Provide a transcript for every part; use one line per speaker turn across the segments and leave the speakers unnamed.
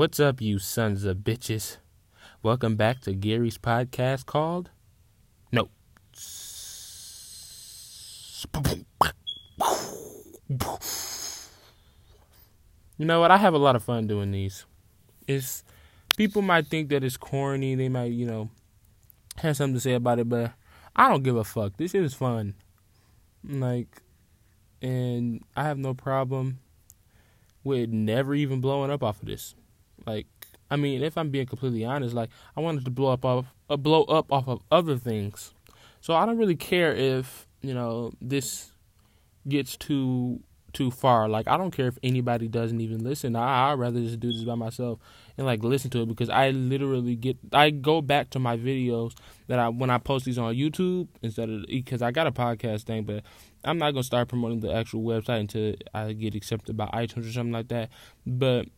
What's up, you sons of bitches? Welcome back to Gary's podcast called No. You know what? I have a lot of fun doing these. It's people might think that it's corny. They might, you know, have something to say about it, but I don't give a fuck. This shit is fun. Like, and I have no problem with never even blowing up off of this. Like, I mean, if I'm being completely honest, like I wanted to blow up off, uh, blow up off of other things. So I don't really care if you know this gets too too far. Like I don't care if anybody doesn't even listen. I I'd rather just do this by myself and like listen to it because I literally get I go back to my videos that I when I post these on YouTube instead of because I got a podcast thing, but I'm not gonna start promoting the actual website until I get accepted by iTunes or something like that. But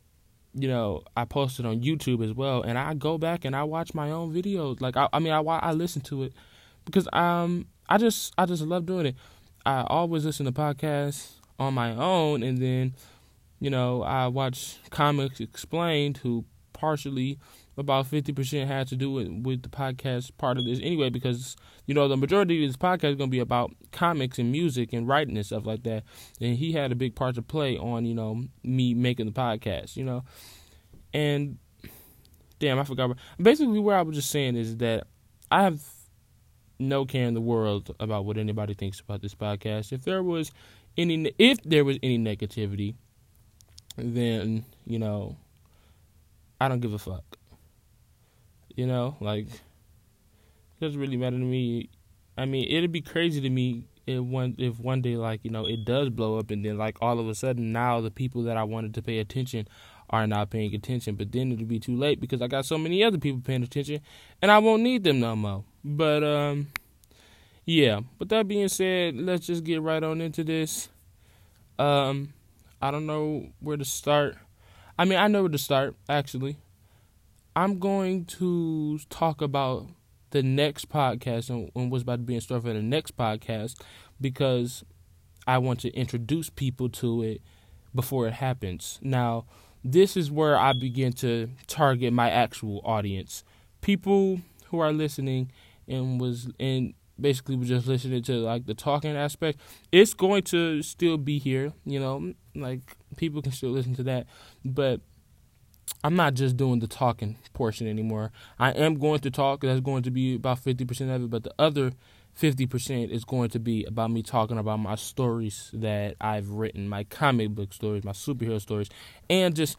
you know, I posted on YouTube as well, and I go back and I watch my own videos. Like I, I mean, I I listen to it because um I just I just love doing it. I always listen to podcasts on my own, and then you know I watch Comics Explained, who partially about 50% had to do with, with the podcast part of this anyway because you know the majority of this podcast is going to be about comics and music and writing and stuff like that. And he had a big part to play on you know me making the podcast you know. And damn i forgot basically where i was just saying is that i have no care in the world about what anybody thinks about this podcast. If there was any if there was any negativity then you know i don't give a fuck you know, like it doesn't really matter to me. I mean, it'd be crazy to me if one if one day like you know it does blow up and then like all of a sudden now the people that I wanted to pay attention are not paying attention. But then it'll be too late because I got so many other people paying attention and I won't need them no more. But um, yeah. But that being said, let's just get right on into this. Um, I don't know where to start. I mean, I know where to start actually. I'm going to talk about the next podcast and, what's about to be in store for the next podcast because I want to introduce people to it before it happens. Now, this is where I begin to target my actual audience. People who are listening and was and basically was just listening to like the talking aspect. It's going to still be here, you know, like people can still listen to that, but I'm not just doing the talking portion anymore. I am going to talk. That's going to be about 50% of it, but the other 50% is going to be about me talking about my stories that I've written, my comic book stories, my superhero stories, and just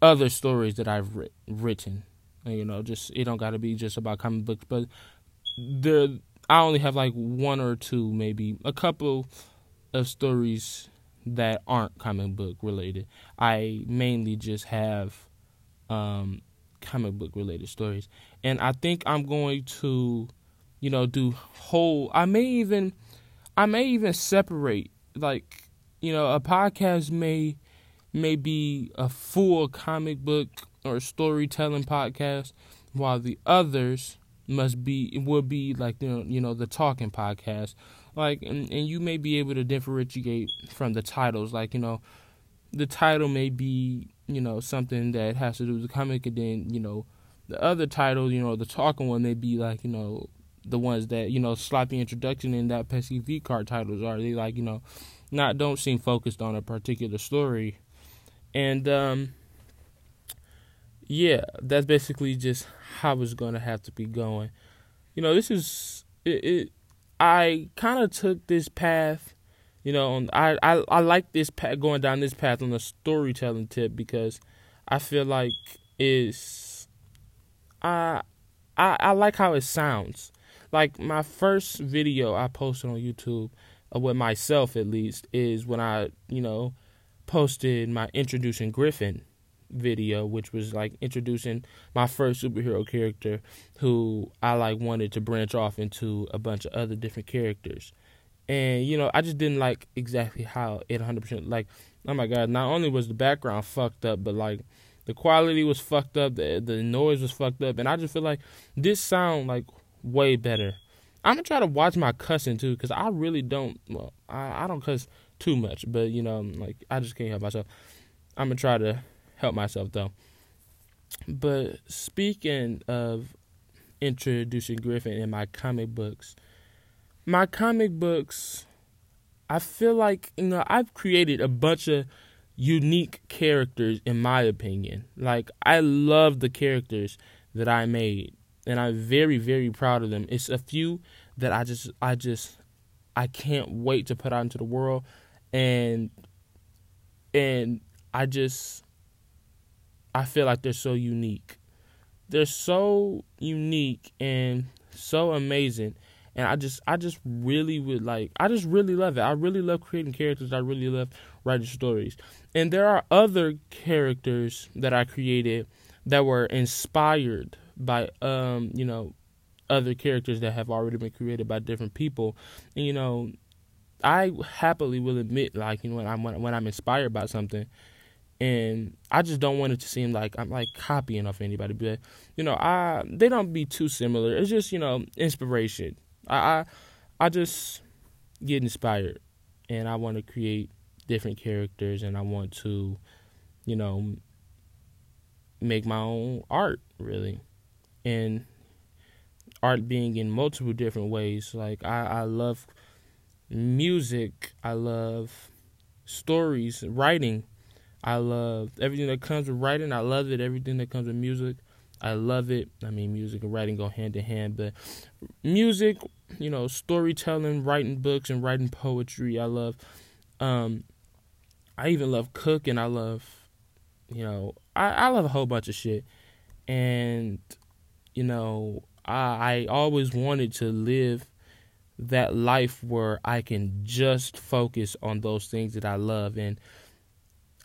other stories that I've written. You know, just it don't got to be just about comic books, but there I only have like one or two, maybe a couple of stories that aren't comic book related. I mainly just have um, comic book related stories. And I think I'm going to, you know, do whole. I may even, I may even separate like, you know, a podcast may may be a full comic book or storytelling podcast, while the others must be will be like you know, you know the talking podcast like and, and you may be able to differentiate from the titles like you know the title may be you know, something that has to do with the comic, and then you know, the other title, you know, the talking one may be like you know the ones that you know sloppy introduction and that pesky V card titles are they like you know not don't seem focused on a particular story, and um, yeah, that's basically just how it's gonna have to be going. You know, this is it. it I kind of took this path you know, I I I like this path, going down this path on the storytelling tip because I feel like it's I I I like how it sounds. Like my first video I posted on YouTube, uh, with myself at least, is when I you know posted my introducing Griffin video, which was like introducing my first superhero character, who I like wanted to branch off into a bunch of other different characters and you know I just didn't like exactly how it 100% like oh my god not only was the background fucked up but like the quality was fucked up the the noise was fucked up and I just feel like this sound like way better. I'm gonna try to watch my cussing too because I really don't well I, I don't cuss too much but you know like I just can't help myself. I'm gonna try to help myself though. But speaking of introducing Griffin in my comic books, my comic books, I feel like you know I've created a bunch of unique characters in my opinion. Like I love the characters that I made and I'm very very proud of them. It's a few that I just I just I can't wait to put out into the world and and I just I feel like they're so unique. They're so unique and so amazing and I just I just really would like I just really love it. I really love creating characters. I really love writing stories. And there are other characters that I created that were inspired by um, you know, other characters that have already been created by different people. And you know, I happily will admit like, you know, when I'm when I'm inspired by something and I just don't want it to seem like I'm like copying off anybody, but you know, I they don't be too similar. It's just, you know, inspiration. I I, I just get inspired and I want to create different characters and I want to, you know, make my own art really. And art being in multiple different ways. Like I, I love music, I love stories, writing. I love everything that comes with writing. I love it. Everything that comes with music. I love it. I mean, music and writing go hand in hand, but music, you know, storytelling, writing books, and writing poetry. I love. Um, I even love cooking. I love, you know, I, I love a whole bunch of shit, and you know, I, I always wanted to live that life where I can just focus on those things that I love, and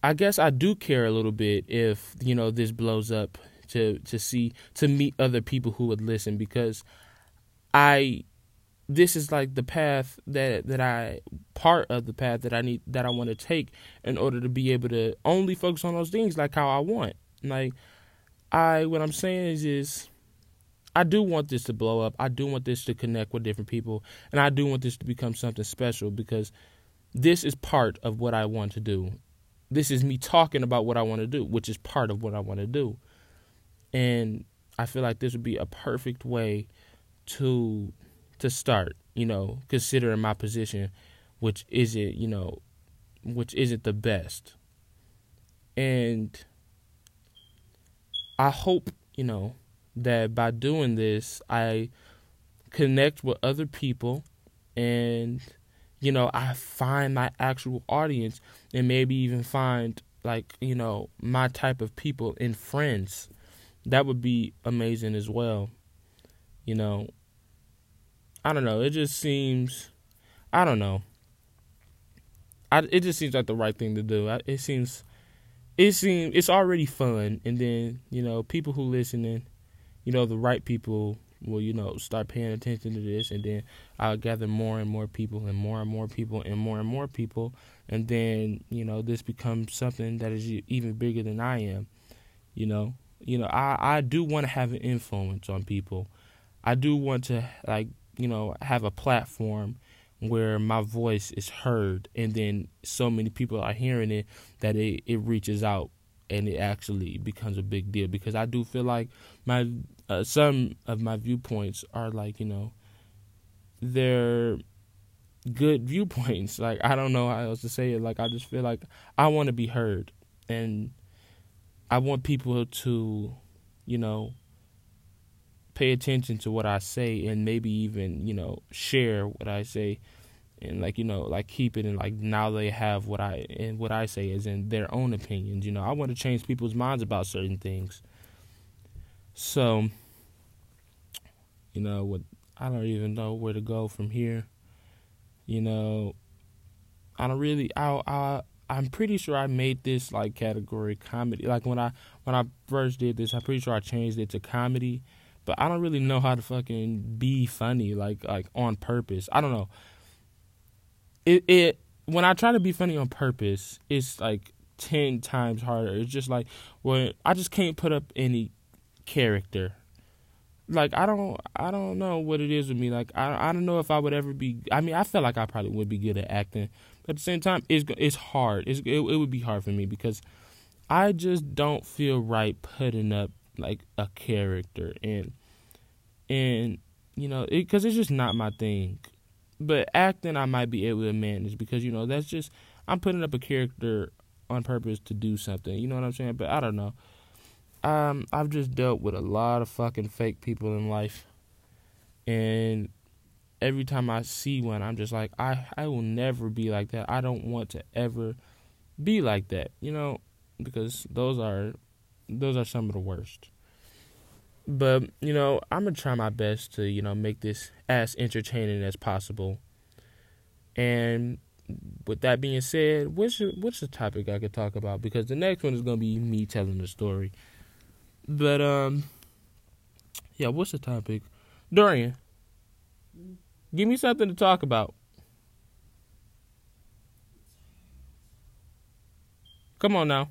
I guess I do care a little bit if you know this blows up to to see to meet other people who would listen because I this is like the path that that I part of the path that I need that I want to take in order to be able to only focus on those things like how I want. Like I what I'm saying is is I do want this to blow up. I do want this to connect with different people and I do want this to become something special because this is part of what I want to do. This is me talking about what I want to do, which is part of what I want to do. And I feel like this would be a perfect way to to start, you know, considering my position, which isn't, you know, which isn't the best. And I hope, you know, that by doing this, I connect with other people and, you know, I find my actual audience and maybe even find, like, you know, my type of people and friends that would be amazing as well. You know, I don't know. It just seems, I don't know. I, it just seems like the right thing to do. I, it seems, it seems it's already fun, and then you know people who listening, you know the right people will you know start paying attention to this, and then I'll gather more and more people, and more and more people, and more and more people, and then you know this becomes something that is even bigger than I am. You know, you know, I, I do want to have an influence on people. I do want to like, you know, have a platform where my voice is heard and then so many people are hearing it that it, it reaches out and it actually becomes a big deal because I do feel like my uh, some of my viewpoints are like, you know, they're good viewpoints. Like I don't know how else to say it. Like I just feel like I want to be heard and I want people to, you know, pay attention to what I say and maybe even, you know, share what I say and like, you know, like keep it and like now they have what I and what I say is in their own opinions, you know. I want to change people's minds about certain things. So, you know, what I don't even know where to go from here. You know, I don't really I I I'm pretty sure I made this like category comedy. Like when I when I first did this, I'm pretty sure I changed it to comedy. But I don't really know how to fucking be funny like like on purpose. I don't know. It it when I try to be funny on purpose, it's like ten times harder. It's just like when I just can't put up any character. Like I don't I don't know what it is with me. Like I I don't know if I would ever be. I mean I feel like I probably would be good at acting at the same time, it's it's hard. It's, it, it would be hard for me because I just don't feel right putting up like a character and and you know because it, it's just not my thing. But acting, I might be able to manage because you know that's just I'm putting up a character on purpose to do something. You know what I'm saying? But I don't know. Um, I've just dealt with a lot of fucking fake people in life, and every time I see one, I'm just like, I I will never be like that. I don't want to ever be like that. You know, because those are those are some of the worst. But you know, I'm gonna try my best to you know make this as entertaining as possible. And with that being said, what's what's the topic I could talk about? Because the next one is gonna be me telling the story. But um, yeah, what's the topic? Dorian, give me something to talk about. Come on now.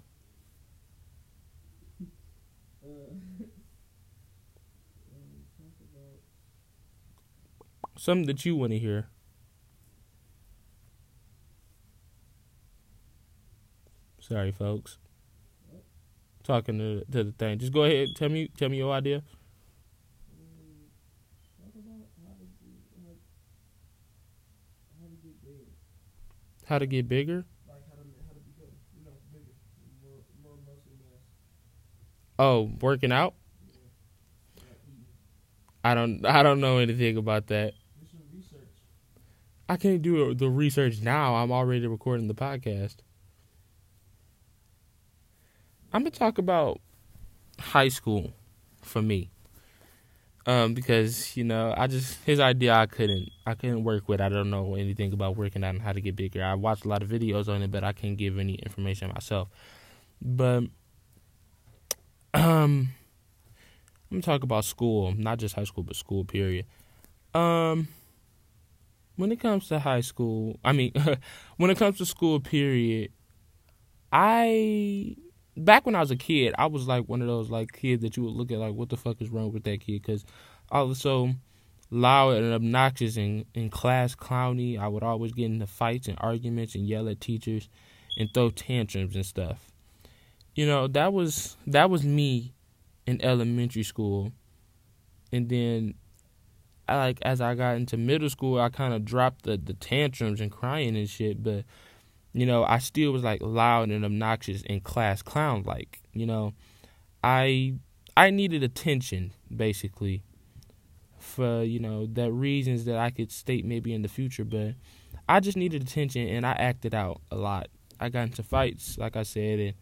Something that you want to hear. Sorry, folks. Talking to to the thing. Just go ahead. Tell me. Tell me your idea. How to get bigger? Oh, working out? I don't. I don't know anything about that. I can't do the research now. I'm already recording the podcast. I'm gonna talk about high school for me. Um, because you know, I just his idea I couldn't I couldn't work with. I don't know anything about working out and how to get bigger. I watched a lot of videos on it, but I can't give any information myself. But um, I'm talk about school, not just high school, but school period. Um, when it comes to high school, I mean, when it comes to school period, I back when I was a kid, I was like one of those like kids that you would look at like, what the fuck is wrong with that kid? Because I was so loud and obnoxious and in class, clowny. I would always get into fights and arguments and yell at teachers and throw tantrums and stuff. You know that was that was me in elementary school, and then I like as I got into middle school, I kind of dropped the the tantrums and crying and shit, but you know, I still was like loud and obnoxious in class clown like, you know. I I needed attention basically for, you know, the reasons that I could state maybe in the future, but I just needed attention and I acted out a lot. I got into fights, like I said, and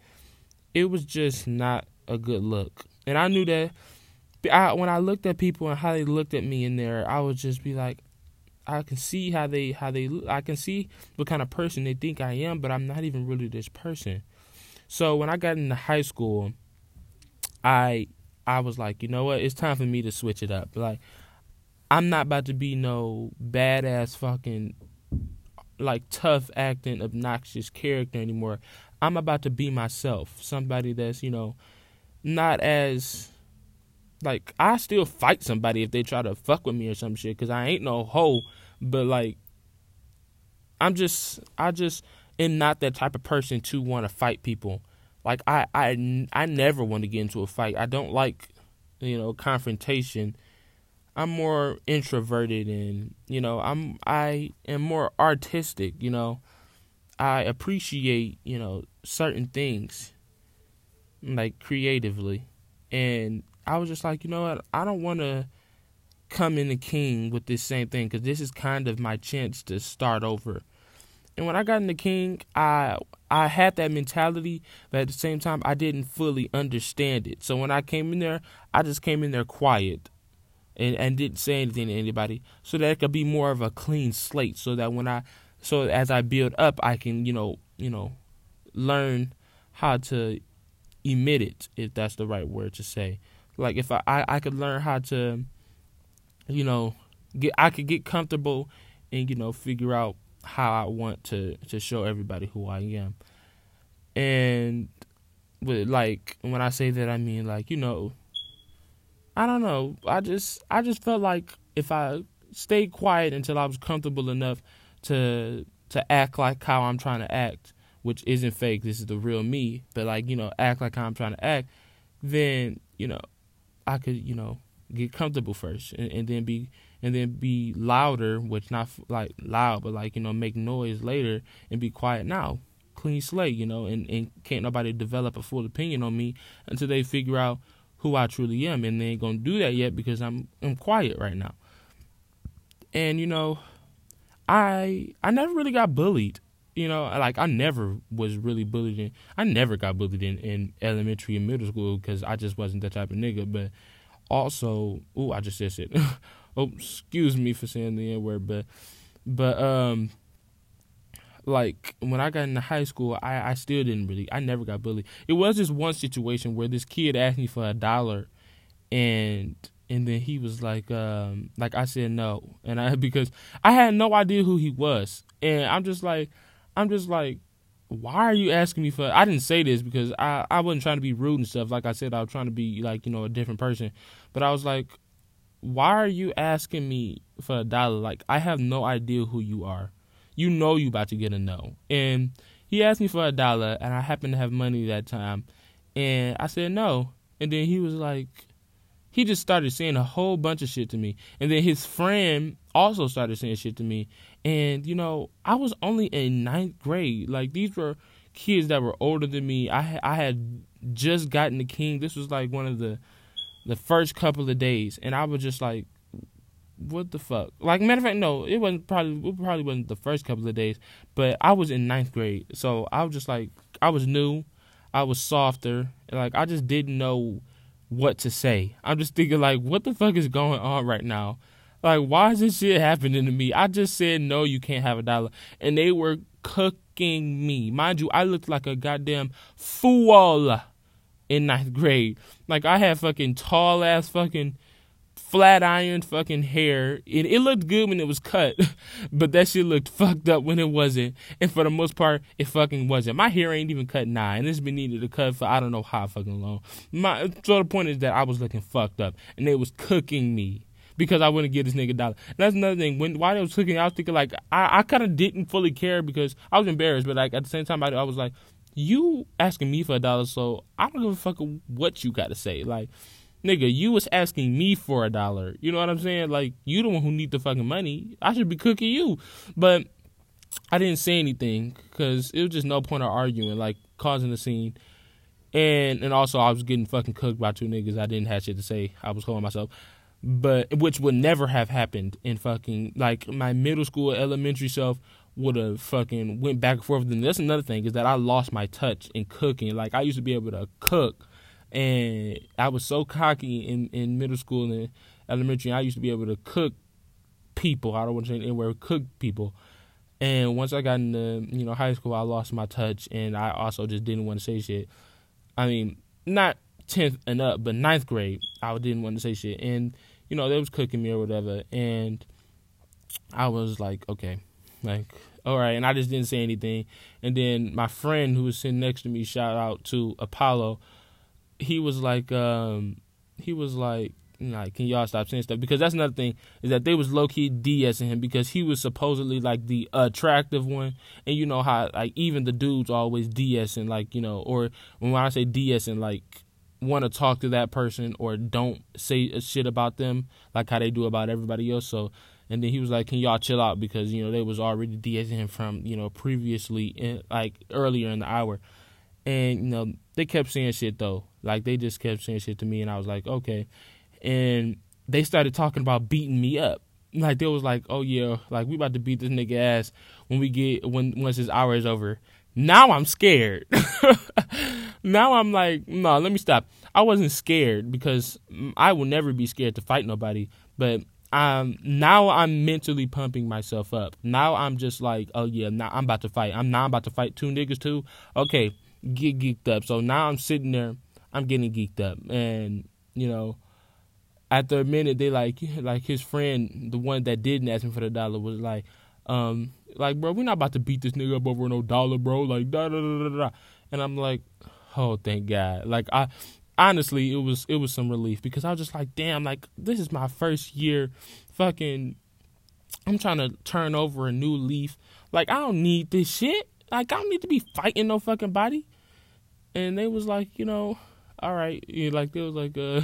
it was just not a good look. And I knew that I, when I looked at people and how they looked at me in there, I would just be like, I can see how they how they I can see what kind of person they think I am, but I'm not even really this person. So when I got into high school, I I was like, you know what? It's time for me to switch it up. Like I'm not about to be no badass fucking like tough acting obnoxious character anymore. I'm about to be myself. Somebody that's, you know, not as like I still fight somebody if they try to fuck with me or some shit because I ain't no hoe. But like, I'm just I just am not that type of person to want to fight people. Like I I I never want to get into a fight. I don't like you know confrontation. I'm more introverted and you know I'm I am more artistic. You know, I appreciate you know certain things like creatively and I was just like, you know what? I don't want to come in the king with this same thing because this is kind of my chance to start over. And when I got in the king, I I had that mentality, but at the same time, I didn't fully understand it. So when I came in there, I just came in there quiet and, and didn't say anything to anybody, so that it could be more of a clean slate. So that when I so as I build up, I can you know you know learn how to emit it, if that's the right word to say. Like if I, I, I could learn how to, you know, get I could get comfortable and you know figure out how I want to to show everybody who I am. And with like when I say that I mean like, you know, I don't know. I just I just felt like if I stayed quiet until I was comfortable enough to to act like how I'm trying to act which isn't fake, this is the real me, but like, you know, act like I'm trying to act, then, you know, I could, you know, get comfortable first and, and then be and then be louder, which not like loud, but like, you know, make noise later and be quiet now. Clean slate, you know, and, and can't nobody develop a full opinion on me until they figure out who I truly am. And they ain't gonna do that yet because I'm I'm quiet right now. And, you know, I I never really got bullied. You know, like I never was really bullied in. I never got bullied in, in elementary and middle school because I just wasn't that type of nigga. But also, oh, I just said shit. oh, excuse me for saying the n word, but but um, like when I got into high school, I I still didn't really. I never got bullied. It was just one situation where this kid asked me for a dollar, and and then he was like um like I said no and I because I had no idea who he was and I'm just like I'm just like why are you asking me for I didn't say this because I I wasn't trying to be rude and stuff. Like I said I was trying to be like you know a different person. But I was like why are you asking me for a dollar? Like I have no idea who you are. You know you about to get a no. And he asked me for a dollar and I happened to have money that time. And I said no. And then he was like he just started saying a whole bunch of shit to me. And then his friend also started saying shit to me. And, you know, I was only in ninth grade. Like, these were kids that were older than me. I, I had just gotten the king. This was like one of the the first couple of days. And I was just like, what the fuck? Like, matter of fact, no, it wasn't probably, it probably wasn't the first couple of days. But I was in ninth grade. So I was just like, I was new. I was softer. Like, I just didn't know what to say. I'm just thinking like, what the fuck is going on right now? Like, why is this shit happening to me? I just said no, you can't have a dollar, and they were cooking me. Mind you, I looked like a goddamn fool in ninth grade. Like I had fucking tall ass fucking flat iron fucking hair. It, it looked good when it was cut, but that shit looked fucked up when it wasn't. And for the most part, it fucking wasn't. My hair ain't even cut now, and it's been needed to cut for I don't know how fucking long. My so the point is that I was looking fucked up, and they was cooking me because I wouldn't give this nigga a dollar. And that's another thing. When while they was cooking, I was thinking like I, I kind of didn't fully care because I was embarrassed, but like at the same time, I, I was like, you asking me for a dollar, so I don't give a fuck what you got to say. Like nigga, you was asking me for a dollar. You know what I'm saying? Like, you the one who need the fucking money. I should be cooking you. But I didn't say anything because it was just no point of arguing, like causing a scene. And and also I was getting fucking cooked by two niggas. I didn't have shit to say. I was holding myself. But which would never have happened in fucking like my middle school, elementary self would have fucking went back and forth. And that's another thing is that I lost my touch in cooking. Like I used to be able to cook and I was so cocky in, in middle school and elementary. I used to be able to cook people. I don't want to say anywhere cook people. And once I got into you know high school, I lost my touch, and I also just didn't want to say shit. I mean, not tenth and up, but ninth grade, I didn't want to say shit, and you know they was cooking me or whatever, and I was like, okay, like all right, and I just didn't say anything. And then my friend who was sitting next to me, shout out to Apollo he was like, um, he was like, like, can y'all stop saying stuff? Because that's another thing is that they was low key DSing him because he was supposedly like the attractive one, and you know how like even the dudes always DSing like you know, or when I say DSing like want to talk to that person or don't say a shit about them like how they do about everybody else. So and then he was like, "Can y'all chill out?" Because you know they was already DSing him from you know previously in, like earlier in the hour, and you know they kept saying shit though. Like they just kept saying shit to me, and I was like, okay. And they started talking about beating me up. Like they was like, oh yeah, like we about to beat this nigga ass when we get when once his hour is over. Now I'm scared. now I'm like, no, let me stop. I wasn't scared because I will never be scared to fight nobody. But um, now I'm mentally pumping myself up. Now I'm just like, oh yeah, now I'm about to fight. I'm now about to fight two niggas too. Okay, get geeked up. So now I'm sitting there I'm getting geeked up, and you know, after a minute, they like like his friend, the one that didn't ask him for the dollar, was like, um, like bro, we're not about to beat this nigga up over no dollar, bro. Like da da da da da. And I'm like, oh, thank God. Like I, honestly, it was it was some relief because I was just like, damn, like this is my first year, fucking. I'm trying to turn over a new leaf. Like I don't need this shit. Like I don't need to be fighting no fucking body. And they was like, you know, all right, like they was like, uh,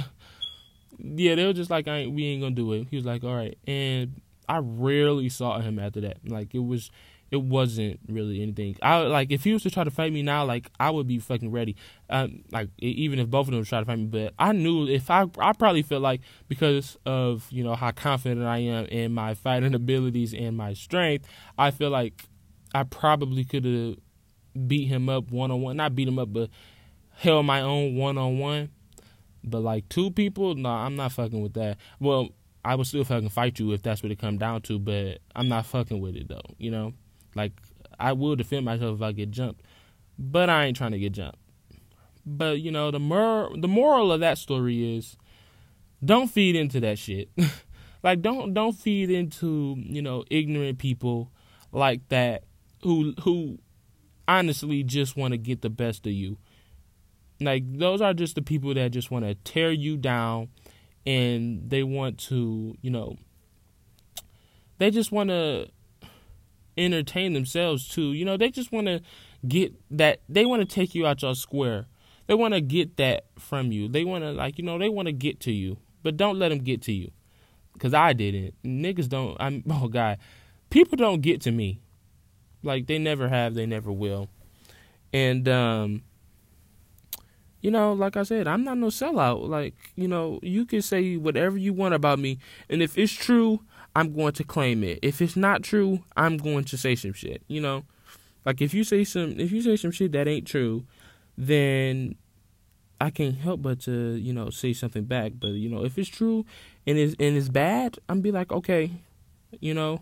yeah, they were just like, I ain't, we ain't gonna do it. He was like, all right, and I rarely saw him after that. Like it was, it wasn't really anything. I like if he was to try to fight me now, like I would be fucking ready. Um, like even if both of them try to fight me, but I knew if I, I probably felt like because of you know how confident I am in my fighting abilities and my strength, I feel like I probably could have beat him up one on one. Not beat him up, but held my own one on one. But like two people, no, nah, I'm not fucking with that. Well, I would still fucking fight you if that's what it come down to, but I'm not fucking with it though. You know, like I will defend myself if I get jumped, but I ain't trying to get jumped. But you know, the mor- the moral of that story is, don't feed into that shit. like don't don't feed into you know ignorant people like that who who honestly just want to get the best of you. Like those are just the people that just want to tear you down and they want to, you know, they just want to entertain themselves too. You know, they just want to get that they want to take you out your square. They want to get that from you. They want to like, you know, they want to get to you. But don't let them get to you. Cuz I didn't. Niggas don't I'm oh god. People don't get to me. Like they never have, they never will. And um you know, like I said, I'm not no sellout. Like, you know, you can say whatever you want about me, and if it's true, I'm going to claim it. If it's not true, I'm going to say some shit. You know, like if you say some, if you say some shit that ain't true, then I can't help but to, you know, say something back. But you know, if it's true and it's and it's bad, I'm be like, okay, you know,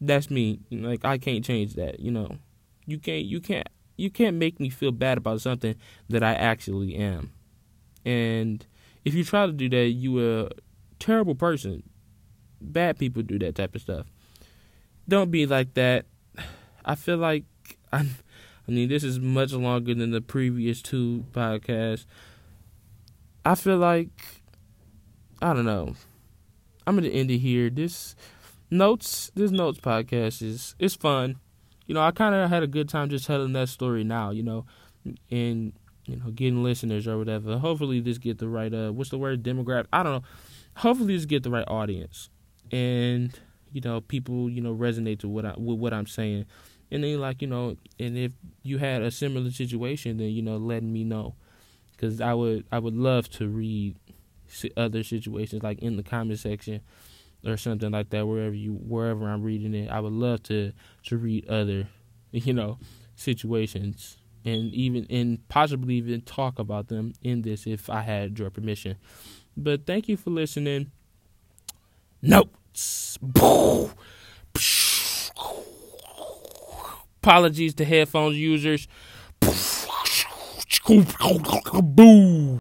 that's me. Like I can't change that. You know, you can't, you can't you can't make me feel bad about something that I actually am. And if you try to do that, you a terrible person. Bad people do that type of stuff. Don't be like that. I feel like I, I mean this is much longer than the previous two podcasts. I feel like I don't know. I'm gonna end it here. This notes, this notes podcast is it's fun you know, I kind of had a good time just telling that story now, you know, and you know, getting listeners or whatever. Hopefully, this get the right uh, what's the word demographic? I don't know. Hopefully, this get the right audience, and you know, people you know resonate to what I with what I'm saying, and then like you know, and if you had a similar situation, then you know, letting me know, because I would I would love to read other situations like in the comment section or something like that wherever you wherever I'm reading it. I would love to to read other, you know, situations and even and possibly even talk about them in this if I had your permission. But thank you for listening. Notes. Apologies to headphones users. Boo.